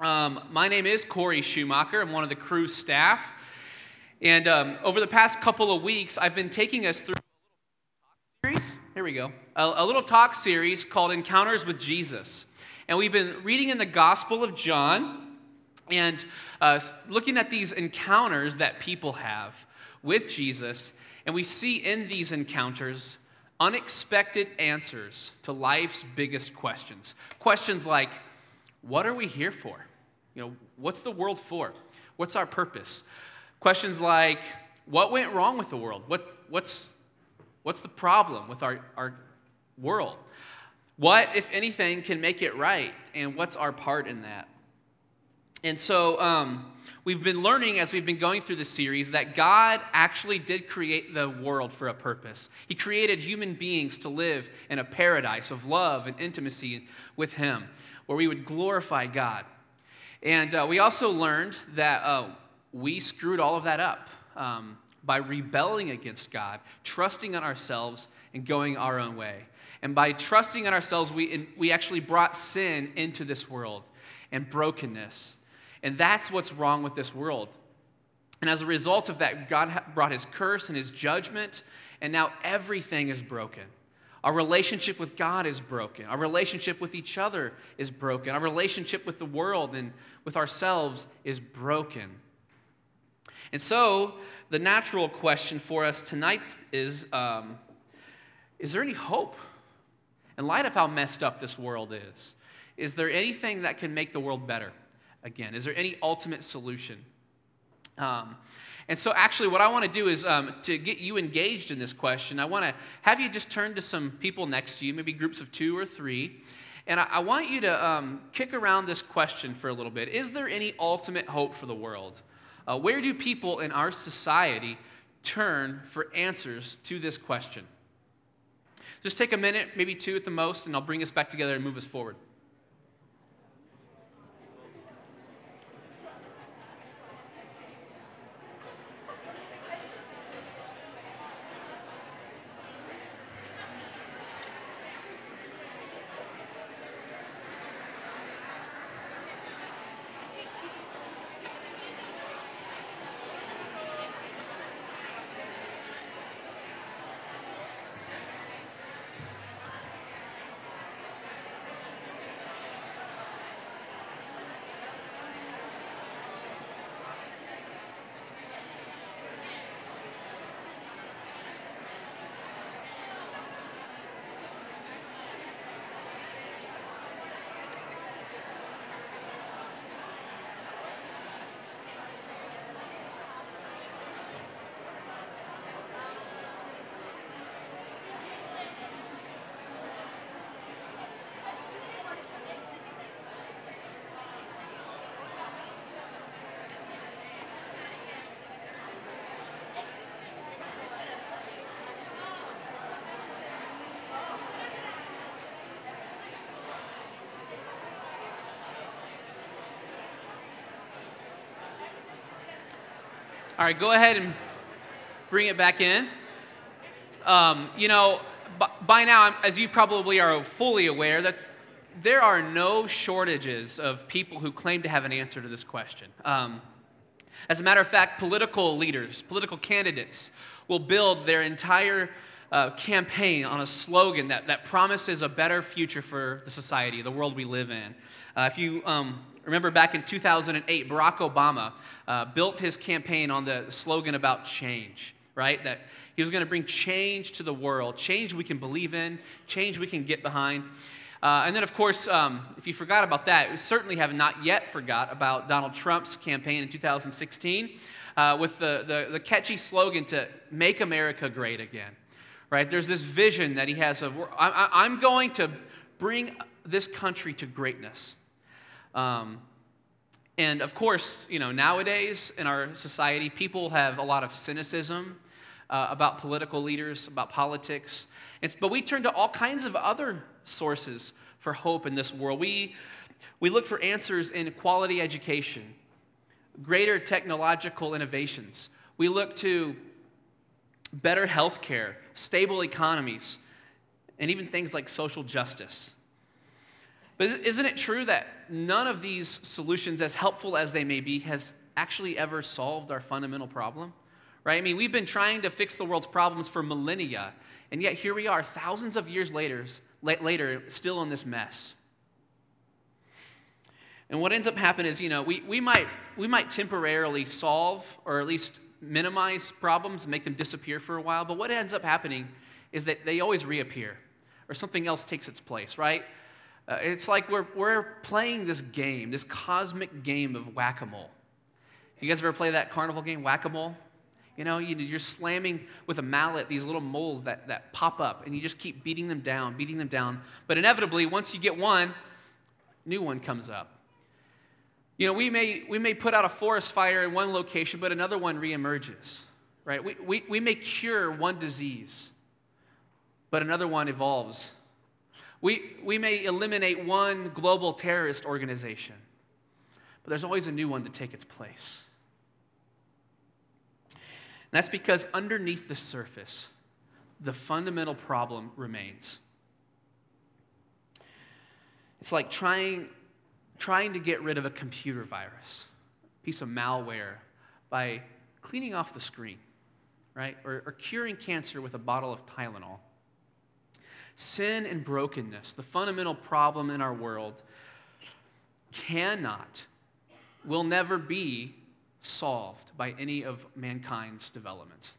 Um, my name is Corey Schumacher. I'm one of the crew staff. And um, over the past couple of weeks, I've been taking us through a little talk series. Here we go. A, a little talk series called Encounters with Jesus. And we've been reading in the Gospel of John and uh, looking at these encounters that people have with Jesus. And we see in these encounters unexpected answers to life's biggest questions. Questions like, what are we here for? You know, what's the world for? What's our purpose? Questions like, what went wrong with the world? What, what's, what's the problem with our, our world? What, if anything, can make it right? And what's our part in that? And so um, we've been learning as we've been going through the series that God actually did create the world for a purpose. He created human beings to live in a paradise of love and intimacy with Him, where we would glorify God. And uh, we also learned that uh, we screwed all of that up um, by rebelling against God, trusting on ourselves, and going our own way. And by trusting in ourselves, we, we actually brought sin into this world and brokenness. And that's what's wrong with this world. And as a result of that, God brought his curse and his judgment, and now everything is broken. Our relationship with God is broken. Our relationship with each other is broken. Our relationship with the world and with ourselves is broken. And so, the natural question for us tonight is um, Is there any hope? In light of how messed up this world is, is there anything that can make the world better again? Is there any ultimate solution? Um, and so, actually, what I want to do is um, to get you engaged in this question, I want to have you just turn to some people next to you, maybe groups of two or three. And I, I want you to um, kick around this question for a little bit Is there any ultimate hope for the world? Uh, where do people in our society turn for answers to this question? Just take a minute, maybe two at the most, and I'll bring us back together and move us forward. All right, go ahead and bring it back in. Um, you know, by now, as you probably are fully aware, that there are no shortages of people who claim to have an answer to this question. Um, as a matter of fact, political leaders, political candidates will build their entire uh, campaign on a slogan that, that promises a better future for the society, the world we live in. Uh, if you um, remember back in 2008, Barack Obama uh, built his campaign on the slogan about change, right? That he was going to bring change to the world, change we can believe in, change we can get behind. Uh, and then, of course, um, if you forgot about that, we certainly have not yet forgot about Donald Trump's campaign in 2016 uh, with the, the, the catchy slogan to make America great again, right? There's this vision that he has of, I'm going to bring this country to greatness. Um, and of course, you know, nowadays in our society, people have a lot of cynicism uh, about political leaders, about politics. It's, but we turn to all kinds of other sources for hope in this world. We, we look for answers in quality education, greater technological innovations. We look to better health care, stable economies, and even things like social justice. But isn't it true that none of these solutions, as helpful as they may be, has actually ever solved our fundamental problem? Right? I mean, we've been trying to fix the world's problems for millennia, and yet here we are, thousands of years later, later still in this mess. And what ends up happening is, you know, we, we, might, we might temporarily solve or at least minimize problems, make them disappear for a while, but what ends up happening is that they always reappear or something else takes its place, right? Uh, it's like we're, we're playing this game, this cosmic game of whack a mole. You guys ever play that carnival game, whack a mole? You know, you're slamming with a mallet these little moles that, that pop up, and you just keep beating them down, beating them down. But inevitably, once you get one, new one comes up. You know, we may, we may put out a forest fire in one location, but another one reemerges, right? We, we, we may cure one disease, but another one evolves. We, we may eliminate one global terrorist organization, but there's always a new one to take its place. And that's because underneath the surface, the fundamental problem remains. It's like trying trying to get rid of a computer virus, piece of malware, by cleaning off the screen, right? Or, or curing cancer with a bottle of Tylenol. Sin and brokenness, the fundamental problem in our world, cannot, will never be solved by any of mankind's developments.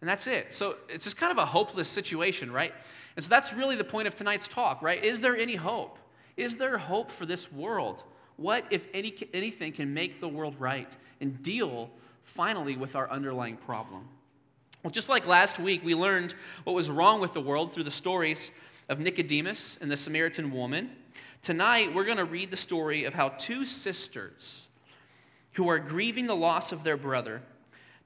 And that's it. So it's just kind of a hopeless situation, right? And so that's really the point of tonight's talk, right? Is there any hope? Is there hope for this world? What, if any, anything, can make the world right and deal finally with our underlying problem? Well, just like last week, we learned what was wrong with the world through the stories of Nicodemus and the Samaritan woman. Tonight, we're going to read the story of how two sisters who are grieving the loss of their brother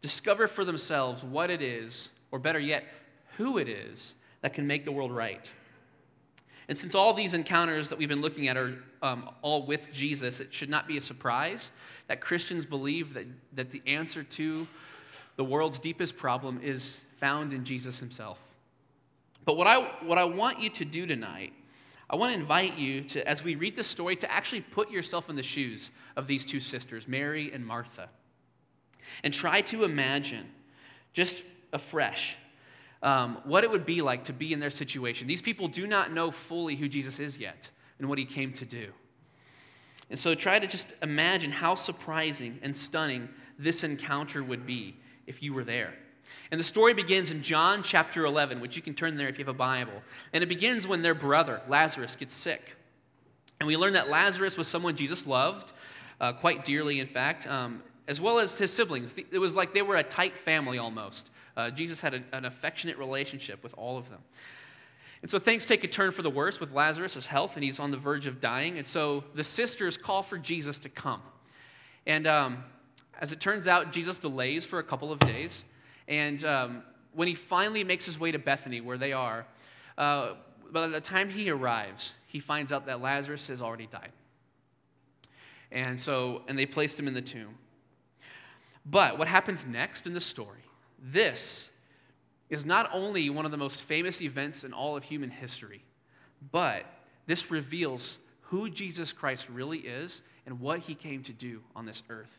discover for themselves what it is, or better yet, who it is that can make the world right. And since all these encounters that we've been looking at are um, all with Jesus, it should not be a surprise that Christians believe that, that the answer to the world's deepest problem is found in Jesus himself. But what I, what I want you to do tonight, I want to invite you to, as we read the story, to actually put yourself in the shoes of these two sisters, Mary and Martha, and try to imagine just afresh um, what it would be like to be in their situation. These people do not know fully who Jesus is yet and what he came to do. And so try to just imagine how surprising and stunning this encounter would be if you were there. And the story begins in John chapter 11, which you can turn there if you have a Bible. And it begins when their brother, Lazarus, gets sick. And we learn that Lazarus was someone Jesus loved, uh, quite dearly, in fact, um, as well as his siblings. It was like they were a tight family almost. Uh, Jesus had a, an affectionate relationship with all of them. And so things take a turn for the worse with Lazarus' health, and he's on the verge of dying. And so the sisters call for Jesus to come. And um, as it turns out, Jesus delays for a couple of days. And um, when he finally makes his way to Bethany, where they are, uh, by the time he arrives, he finds out that Lazarus has already died. And so, and they placed him in the tomb. But what happens next in the story this is not only one of the most famous events in all of human history, but this reveals who Jesus Christ really is and what he came to do on this earth.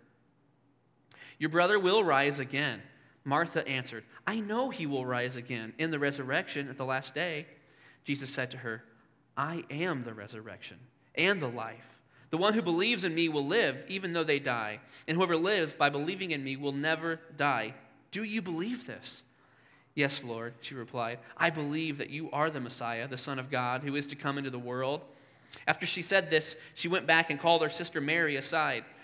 Your brother will rise again. Martha answered, I know he will rise again in the resurrection at the last day. Jesus said to her, I am the resurrection and the life. The one who believes in me will live even though they die, and whoever lives by believing in me will never die. Do you believe this? Yes, Lord, she replied. I believe that you are the Messiah, the Son of God, who is to come into the world. After she said this, she went back and called her sister Mary aside.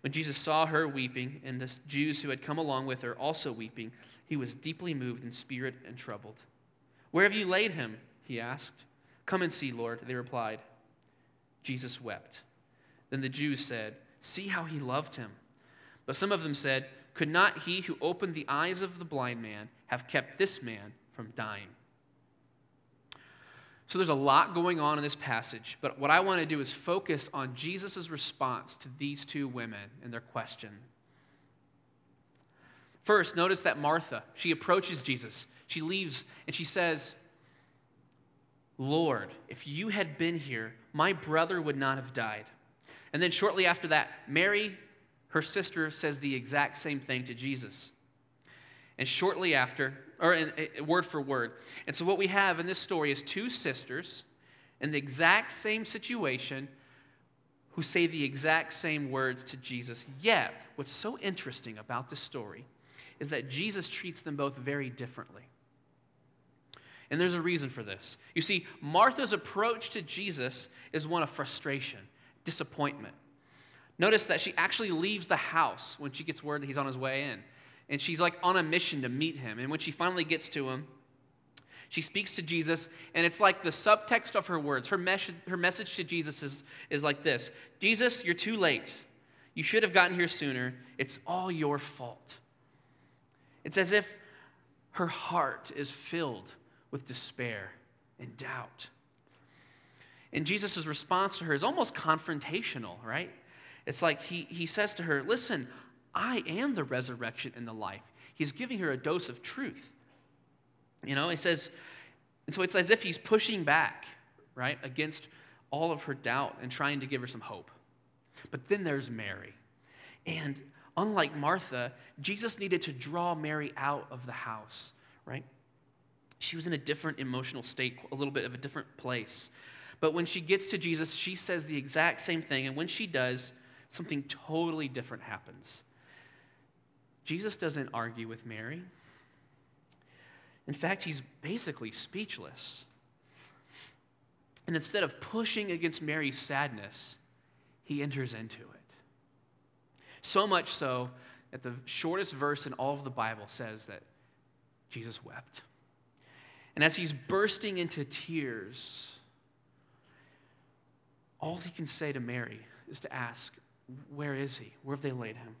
When Jesus saw her weeping, and the Jews who had come along with her also weeping, he was deeply moved in spirit and troubled. Where have you laid him? He asked. Come and see, Lord, they replied. Jesus wept. Then the Jews said, See how he loved him. But some of them said, Could not he who opened the eyes of the blind man have kept this man from dying? So there's a lot going on in this passage, but what I want to do is focus on Jesus' response to these two women and their question. First, notice that Martha, she approaches Jesus. She leaves and she says, Lord, if you had been here, my brother would not have died. And then shortly after that, Mary, her sister, says the exact same thing to Jesus. And shortly after, or in, in, word for word. And so what we have in this story is two sisters in the exact same situation who say the exact same words to Jesus. Yet, what's so interesting about this story is that Jesus treats them both very differently. And there's a reason for this. You see, Martha's approach to Jesus is one of frustration, disappointment. Notice that she actually leaves the house when she gets word that he's on his way in. And she's like on a mission to meet him. And when she finally gets to him, she speaks to Jesus, and it's like the subtext of her words. Her, mes- her message to Jesus is, is like this Jesus, you're too late. You should have gotten here sooner. It's all your fault. It's as if her heart is filled with despair and doubt. And Jesus' response to her is almost confrontational, right? It's like he, he says to her, Listen, I am the resurrection and the life. He's giving her a dose of truth. You know, he says, and so it's as if he's pushing back, right, against all of her doubt and trying to give her some hope. But then there's Mary. And unlike Martha, Jesus needed to draw Mary out of the house, right? She was in a different emotional state, a little bit of a different place. But when she gets to Jesus, she says the exact same thing. And when she does, something totally different happens. Jesus doesn't argue with Mary. In fact, he's basically speechless. And instead of pushing against Mary's sadness, he enters into it. So much so that the shortest verse in all of the Bible says that Jesus wept. And as he's bursting into tears, all he can say to Mary is to ask, Where is he? Where have they laid him?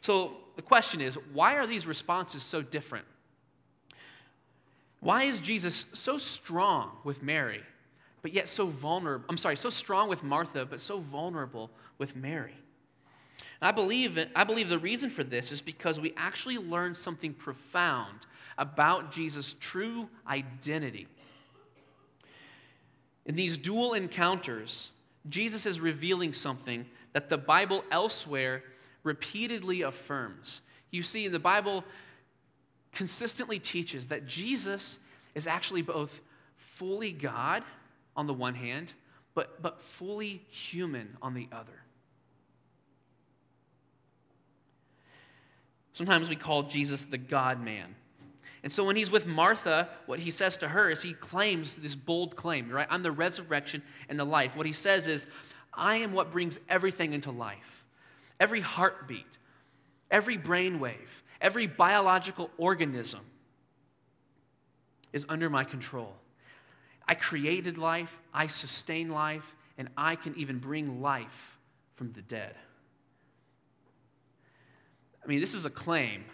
So the question is, why are these responses so different? Why is Jesus so strong with Mary, but yet so vulnerable? I'm sorry, so strong with Martha, but so vulnerable with Mary? I believe, I believe the reason for this is because we actually learn something profound about Jesus' true identity. In these dual encounters, Jesus is revealing something that the Bible elsewhere repeatedly affirms. You see, the Bible consistently teaches that Jesus is actually both fully God on the one hand, but, but fully human on the other. Sometimes we call Jesus the God man. And so when he's with Martha, what he says to her is he claims this bold claim, right? I'm the resurrection and the life. What he says is, I am what brings everything into life. Every heartbeat, every brainwave, every biological organism is under my control. I created life, I sustain life, and I can even bring life from the dead. I mean, this is a claim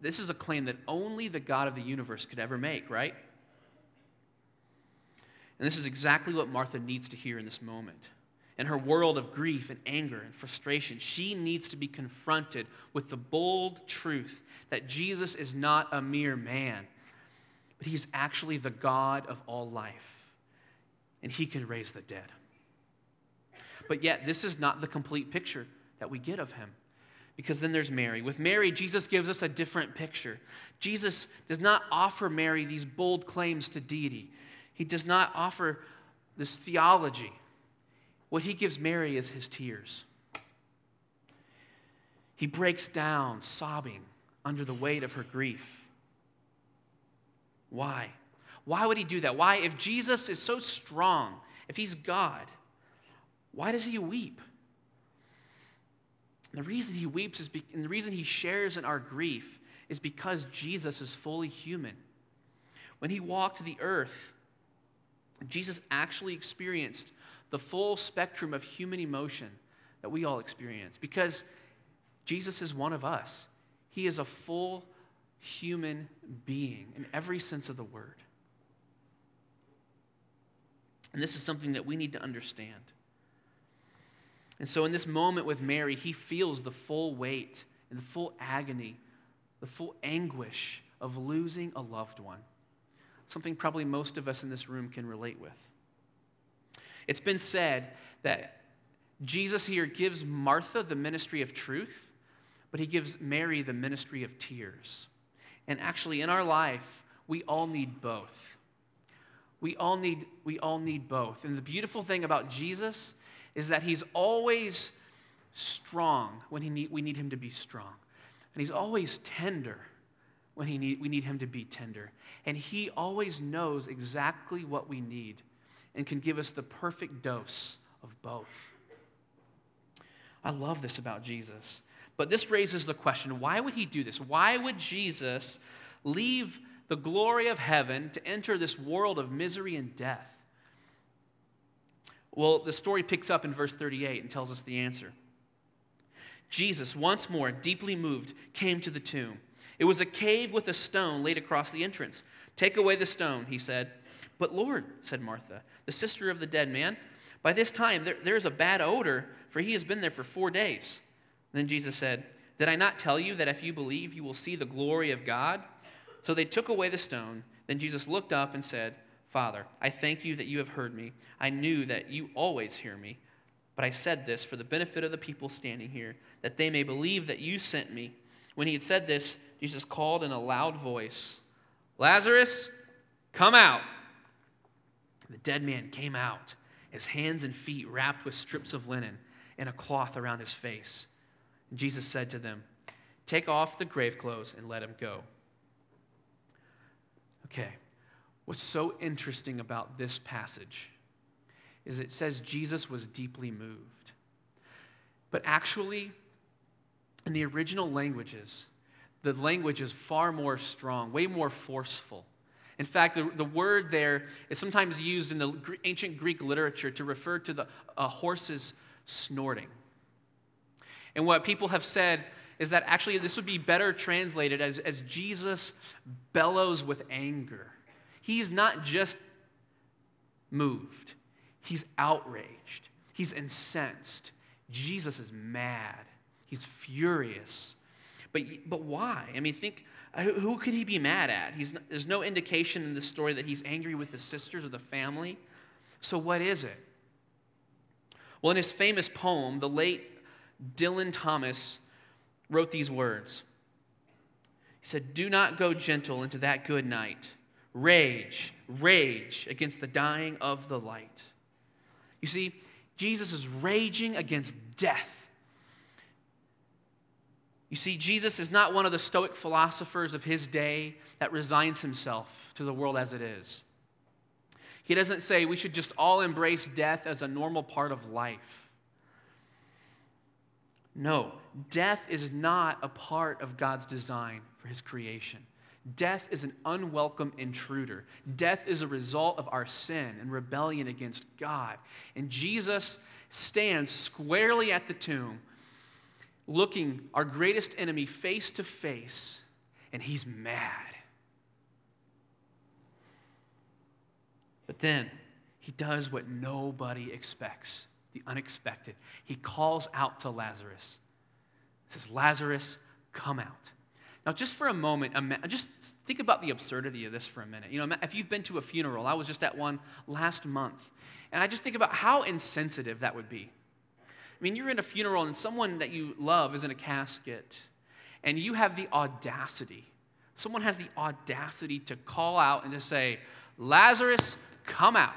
this is a claim that only the God of the universe could ever make, right? And this is exactly what Martha needs to hear in this moment. In her world of grief and anger and frustration, she needs to be confronted with the bold truth that Jesus is not a mere man, but he's actually the God of all life, and he can raise the dead. But yet, this is not the complete picture that we get of him because then there's Mary. With Mary, Jesus gives us a different picture. Jesus does not offer Mary these bold claims to deity, he does not offer this theology. What he gives Mary is his tears. He breaks down, sobbing under the weight of her grief. Why? Why would he do that? Why, if Jesus is so strong, if he's God, why does he weep? And the reason he weeps is be- and the reason he shares in our grief is because Jesus is fully human. When he walked the earth, Jesus actually experienced the full spectrum of human emotion that we all experience because Jesus is one of us. He is a full human being in every sense of the word. And this is something that we need to understand. And so, in this moment with Mary, he feels the full weight and the full agony, the full anguish of losing a loved one. Something probably most of us in this room can relate with. It's been said that Jesus here gives Martha the ministry of truth, but he gives Mary the ministry of tears. And actually, in our life, we all need both. We all need, we all need both. And the beautiful thing about Jesus is that he's always strong when he need, we need him to be strong. And he's always tender when he need, we need him to be tender. And he always knows exactly what we need and can give us the perfect dose of both. I love this about Jesus. But this raises the question why would he do this? Why would Jesus leave the glory of heaven to enter this world of misery and death? Well, the story picks up in verse 38 and tells us the answer. Jesus, once more, deeply moved, came to the tomb. It was a cave with a stone laid across the entrance. Take away the stone, he said. But Lord, said Martha, the sister of the dead man, by this time there, there is a bad odor, for he has been there for four days. Then Jesus said, Did I not tell you that if you believe, you will see the glory of God? So they took away the stone. Then Jesus looked up and said, Father, I thank you that you have heard me. I knew that you always hear me. But I said this for the benefit of the people standing here, that they may believe that you sent me. When he had said this, Jesus called in a loud voice, Lazarus, come out. The dead man came out, his hands and feet wrapped with strips of linen and a cloth around his face. And Jesus said to them, Take off the grave clothes and let him go. Okay. What's so interesting about this passage is it says Jesus was deeply moved. But actually, in the original languages, the language is far more strong, way more forceful. In fact, the, the word there is sometimes used in the ancient Greek literature to refer to the a horse's snorting. And what people have said is that actually this would be better translated as, as Jesus bellows with anger He's not just moved, he's outraged, he's incensed. Jesus is mad, he's furious. But, but why? I mean, think Uh, who could he be mad at? There's no indication in this story that he's angry with the sisters or the family. So, what is it? Well, in his famous poem, the late Dylan Thomas wrote these words. He said, Do not go gentle into that good night rage, rage against the dying of the light. You see, Jesus is raging against death. You see, Jesus is not one of the Stoic philosophers of his day that resigns himself to the world as it is. He doesn't say we should just all embrace death as a normal part of life. No, death is not a part of God's design for his creation. Death is an unwelcome intruder. Death is a result of our sin and rebellion against God. And Jesus stands squarely at the tomb, looking our greatest enemy face to face, and he's mad. But then he does what nobody expects the unexpected. He calls out to Lazarus. He says, Lazarus, come out. Now, just for a moment, just think about the absurdity of this for a minute. You know, if you've been to a funeral, I was just at one last month, and I just think about how insensitive that would be. I mean, you're in a funeral and someone that you love is in a casket, and you have the audacity, someone has the audacity to call out and to say, Lazarus, come out.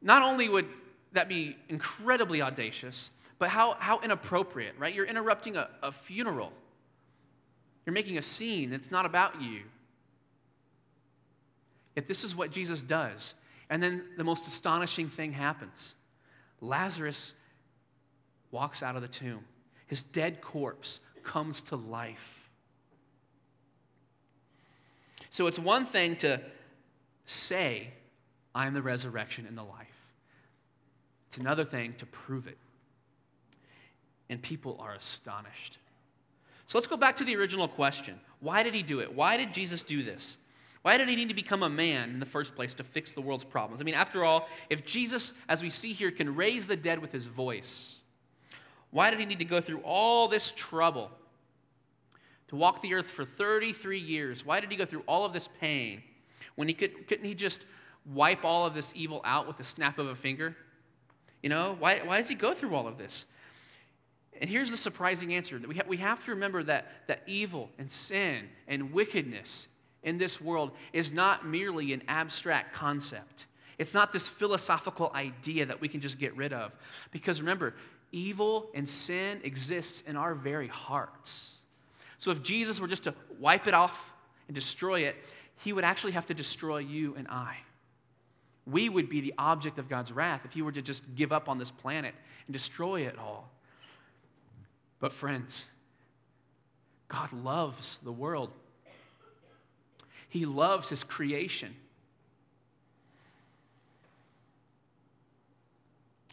Not only would that be incredibly audacious, but how, how inappropriate, right? You're interrupting a, a funeral. You're making a scene. It's not about you. Yet this is what Jesus does. And then the most astonishing thing happens Lazarus walks out of the tomb, his dead corpse comes to life. So it's one thing to say, I am the resurrection and the life. It's another thing to prove it. And people are astonished. So let's go back to the original question. Why did he do it? Why did Jesus do this? Why did he need to become a man in the first place to fix the world's problems? I mean, after all, if Jesus, as we see here, can raise the dead with his voice, why did he need to go through all this trouble to walk the earth for 33 years? Why did he go through all of this pain when he could, couldn't he just wipe all of this evil out with the snap of a finger? You know, why, why does he go through all of this? And here's the surprising answer that we, ha- we have to remember that, that evil and sin and wickedness in this world is not merely an abstract concept. It's not this philosophical idea that we can just get rid of. Because remember, evil and sin exists in our very hearts. So if Jesus were just to wipe it off and destroy it, he would actually have to destroy you and I. We would be the object of God's wrath if he were to just give up on this planet and destroy it all. But, friends, God loves the world. He loves his creation.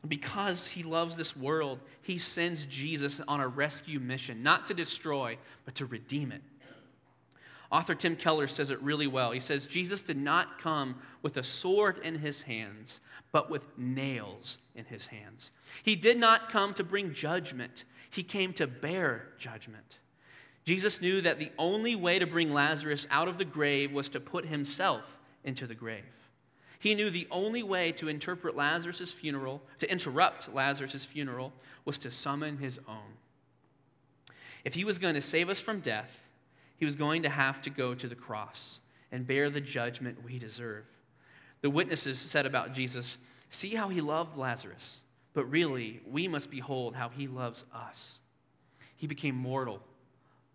Because he loves this world, he sends Jesus on a rescue mission, not to destroy, but to redeem it. Author Tim Keller says it really well. He says, Jesus did not come with a sword in his hands, but with nails in his hands. He did not come to bring judgment, he came to bear judgment. Jesus knew that the only way to bring Lazarus out of the grave was to put himself into the grave. He knew the only way to interpret Lazarus' funeral, to interrupt Lazarus' funeral, was to summon his own. If he was going to save us from death, he was going to have to go to the cross and bear the judgment we deserve. The witnesses said about Jesus, See how he loved Lazarus, but really, we must behold how he loves us. He became mortal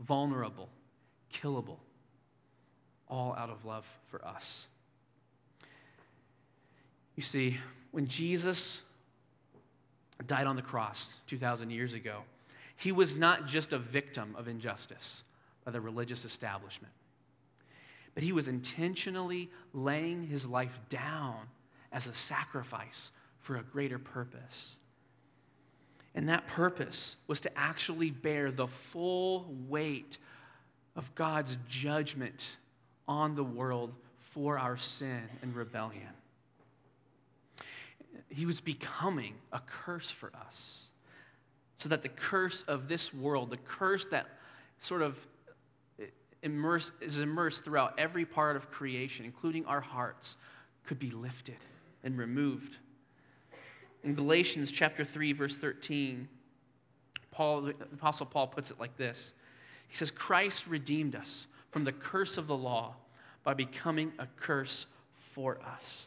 vulnerable, killable, all out of love for us. You see, when Jesus died on the cross 2,000 years ago, he was not just a victim of injustice by the religious establishment, but he was intentionally laying his life down as a sacrifice for a greater purpose. And that purpose was to actually bear the full weight of God's judgment on the world for our sin and rebellion. He was becoming a curse for us. So that the curse of this world, the curse that sort of immerse, is immersed throughout every part of creation, including our hearts, could be lifted and removed. In Galatians chapter 3, verse 13, Paul, the Apostle Paul puts it like this He says, Christ redeemed us from the curse of the law by becoming a curse for us.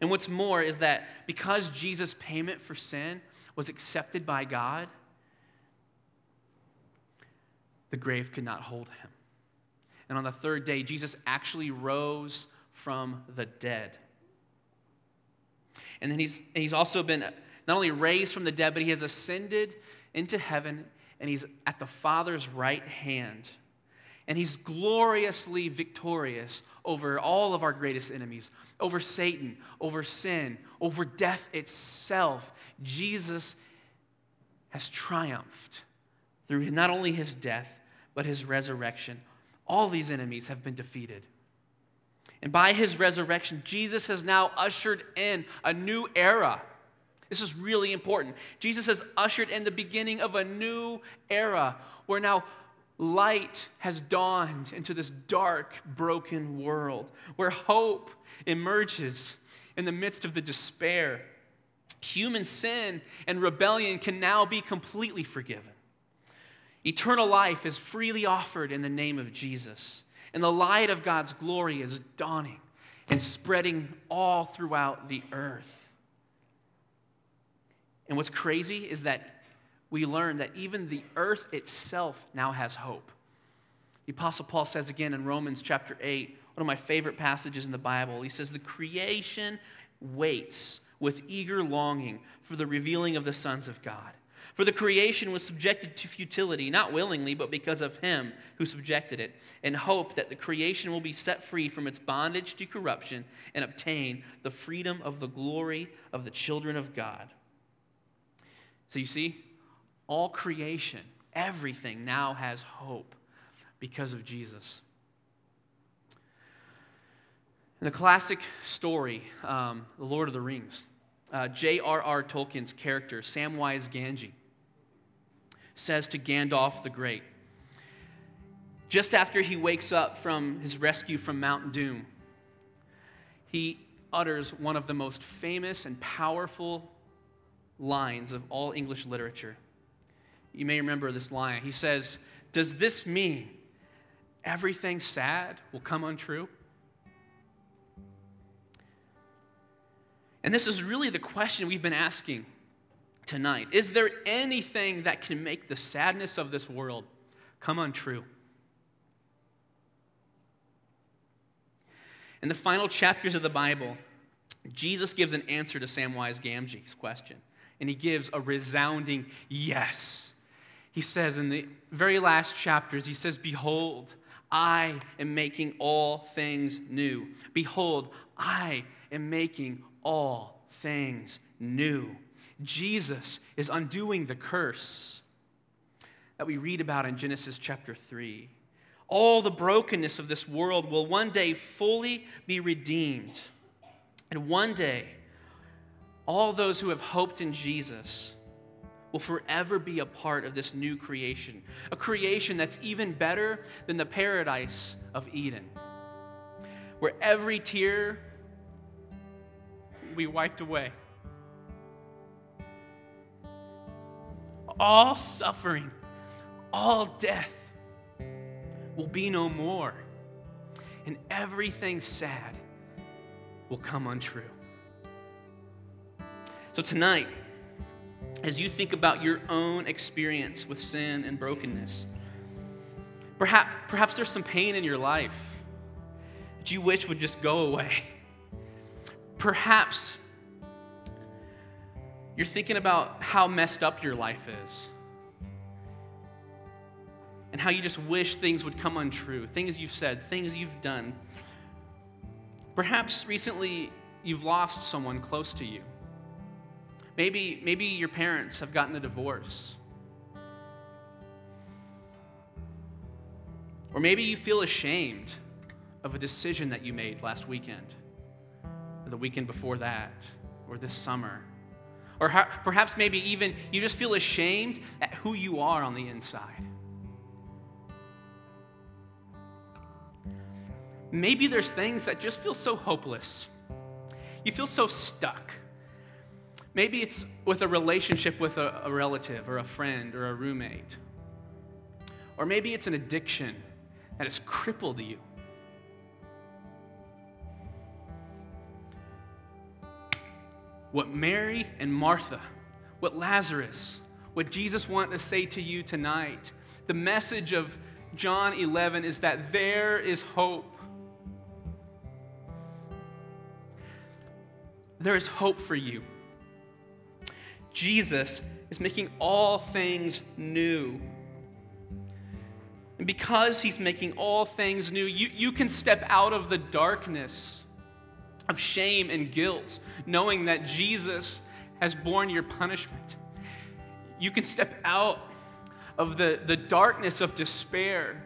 And what's more is that because Jesus' payment for sin was accepted by God, the grave could not hold him. And on the third day, Jesus actually rose from the dead. And then he's, he's also been not only raised from the dead, but he has ascended into heaven and he's at the Father's right hand. And he's gloriously victorious over all of our greatest enemies over Satan, over sin, over death itself. Jesus has triumphed through not only his death, but his resurrection. All these enemies have been defeated. And by his resurrection, Jesus has now ushered in a new era. This is really important. Jesus has ushered in the beginning of a new era where now light has dawned into this dark, broken world, where hope emerges in the midst of the despair. Human sin and rebellion can now be completely forgiven. Eternal life is freely offered in the name of Jesus. And the light of God's glory is dawning and spreading all throughout the earth. And what's crazy is that we learn that even the earth itself now has hope. The Apostle Paul says again in Romans chapter 8, one of my favorite passages in the Bible, he says, The creation waits with eager longing for the revealing of the sons of God. For the creation was subjected to futility, not willingly, but because of him who subjected it, in hope that the creation will be set free from its bondage to corruption and obtain the freedom of the glory of the children of God. So you see, all creation, everything now has hope because of Jesus. In the classic story, um, The Lord of the Rings, uh, J.R.R. Tolkien's character, Samwise Gamgee, says to Gandalf the Great, just after he wakes up from his rescue from Mount Doom, he utters one of the most famous and powerful lines of all English literature. You may remember this line. He says, Does this mean everything sad will come untrue? And this is really the question we've been asking tonight. Is there anything that can make the sadness of this world come untrue? In the final chapters of the Bible, Jesus gives an answer to Samwise Gamgee's question, and he gives a resounding yes. He says in the very last chapters, he says, Behold, I am making all things new. Behold, I am making all things new. Jesus is undoing the curse that we read about in Genesis chapter 3. All the brokenness of this world will one day fully be redeemed. And one day, all those who have hoped in Jesus will forever be a part of this new creation, a creation that's even better than the paradise of Eden, where every tear will be wiped away. all suffering, all death will be no more, and everything sad will come untrue. So, tonight, as you think about your own experience with sin and brokenness, perhaps, perhaps there's some pain in your life that you wish would just go away. Perhaps you're thinking about how messed up your life is. And how you just wish things would come untrue. Things you've said, things you've done. Perhaps recently you've lost someone close to you. Maybe, maybe your parents have gotten a divorce. Or maybe you feel ashamed of a decision that you made last weekend, or the weekend before that, or this summer. Or perhaps maybe even you just feel ashamed at who you are on the inside. Maybe there's things that just feel so hopeless. You feel so stuck. Maybe it's with a relationship with a, a relative or a friend or a roommate. Or maybe it's an addiction that has crippled you. what Mary and Martha, what Lazarus, what Jesus wanted to say to you tonight. The message of John 11 is that there is hope. There is hope for you. Jesus is making all things new. And because he's making all things new, you, you can step out of the darkness of shame and guilt, knowing that Jesus has borne your punishment. You can step out of the, the darkness of despair,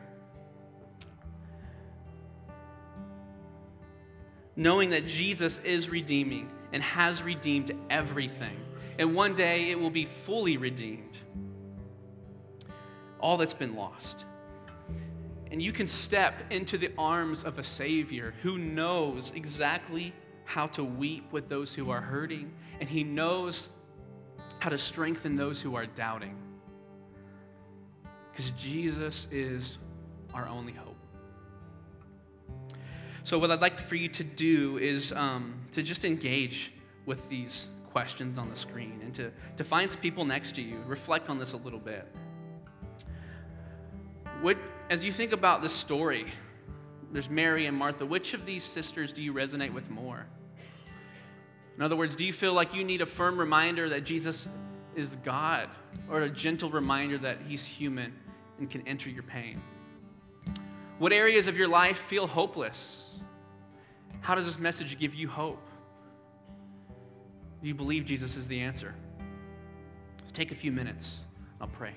knowing that Jesus is redeeming and has redeemed everything. And one day it will be fully redeemed. All that's been lost. And you can step into the arms of a Savior who knows exactly how to weep with those who are hurting, and He knows how to strengthen those who are doubting. Because Jesus is our only hope. So, what I'd like for you to do is um, to just engage with these questions on the screen and to, to find people next to you. Reflect on this a little bit. What, as you think about this story, there's Mary and Martha. Which of these sisters do you resonate with more? In other words, do you feel like you need a firm reminder that Jesus is God or a gentle reminder that he's human and can enter your pain? What areas of your life feel hopeless? How does this message give you hope? Do you believe Jesus is the answer? So take a few minutes. I'll pray.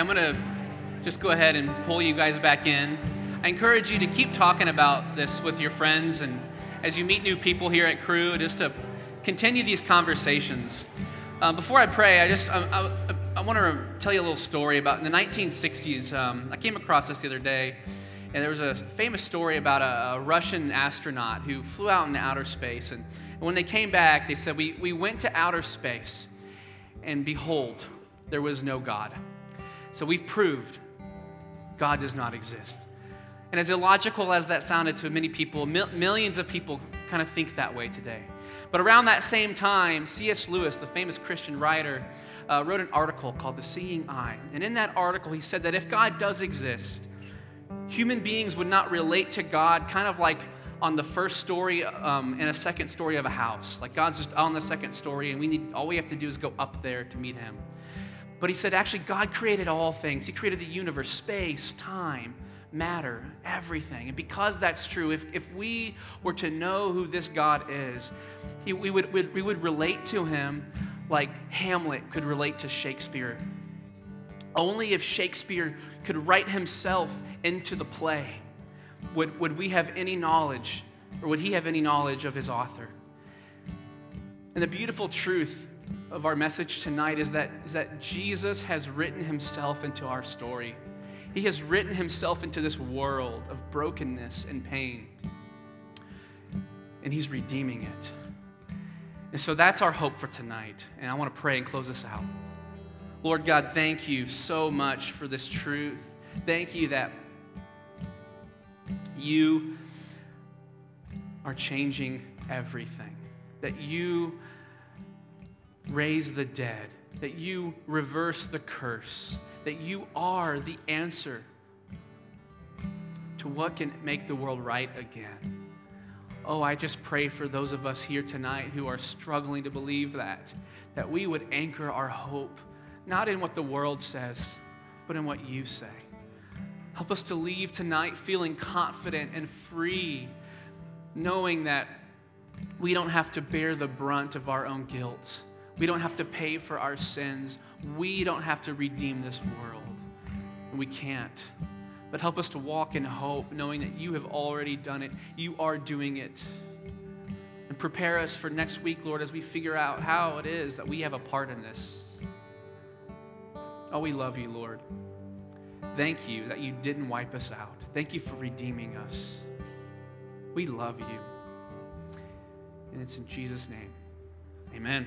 I'm going to just go ahead and pull you guys back in. I encourage you to keep talking about this with your friends and as you meet new people here at Cru, just to continue these conversations. Uh, before I pray, I just I, I, I want to tell you a little story about in the 1960s. Um, I came across this the other day, and there was a famous story about a, a Russian astronaut who flew out into outer space. And, and when they came back, they said, we, we went to outer space, and behold, there was no God. So we've proved God does not exist. And as illogical as that sounded to many people, mil- millions of people kind of think that way today. But around that same time, C.S. Lewis, the famous Christian writer, uh, wrote an article called The Seeing Eye. And in that article, he said that if God does exist, human beings would not relate to God kind of like on the first story um, and a second story of a house. Like God's just on the second story, and we need all we have to do is go up there to meet Him. But he said, actually, God created all things. He created the universe, space, time, matter, everything. And because that's true, if, if we were to know who this God is, he, we, would, we would relate to him like Hamlet could relate to Shakespeare. Only if Shakespeare could write himself into the play would, would we have any knowledge, or would he have any knowledge of his author. And the beautiful truth of our message tonight is that, is that Jesus has written himself into our story. He has written himself into this world of brokenness and pain. And he's redeeming it. And so that's our hope for tonight. And I want to pray and close this out. Lord God, thank you so much for this truth. Thank you that you are changing everything, that you raise the dead, that you reverse the curse, that you are the answer to what can make the world right again. Oh, I just pray for those of us here tonight who are struggling to believe that, that we would anchor our hope not in what the world says, but in what you say. Help us to leave tonight feeling confident and free, knowing that we don't have to bear the brunt of our own guilt. We don't have to pay for our sins. We don't have to redeem this world. We can't. But help us to walk in hope, knowing that you have already done it. You are doing it. And prepare us for next week, Lord, as we figure out how it is that we have a part in this. Oh, we love you, Lord. Thank you that you didn't wipe us out. Thank you for redeeming us. We love you. And it's in Jesus' name. Amen.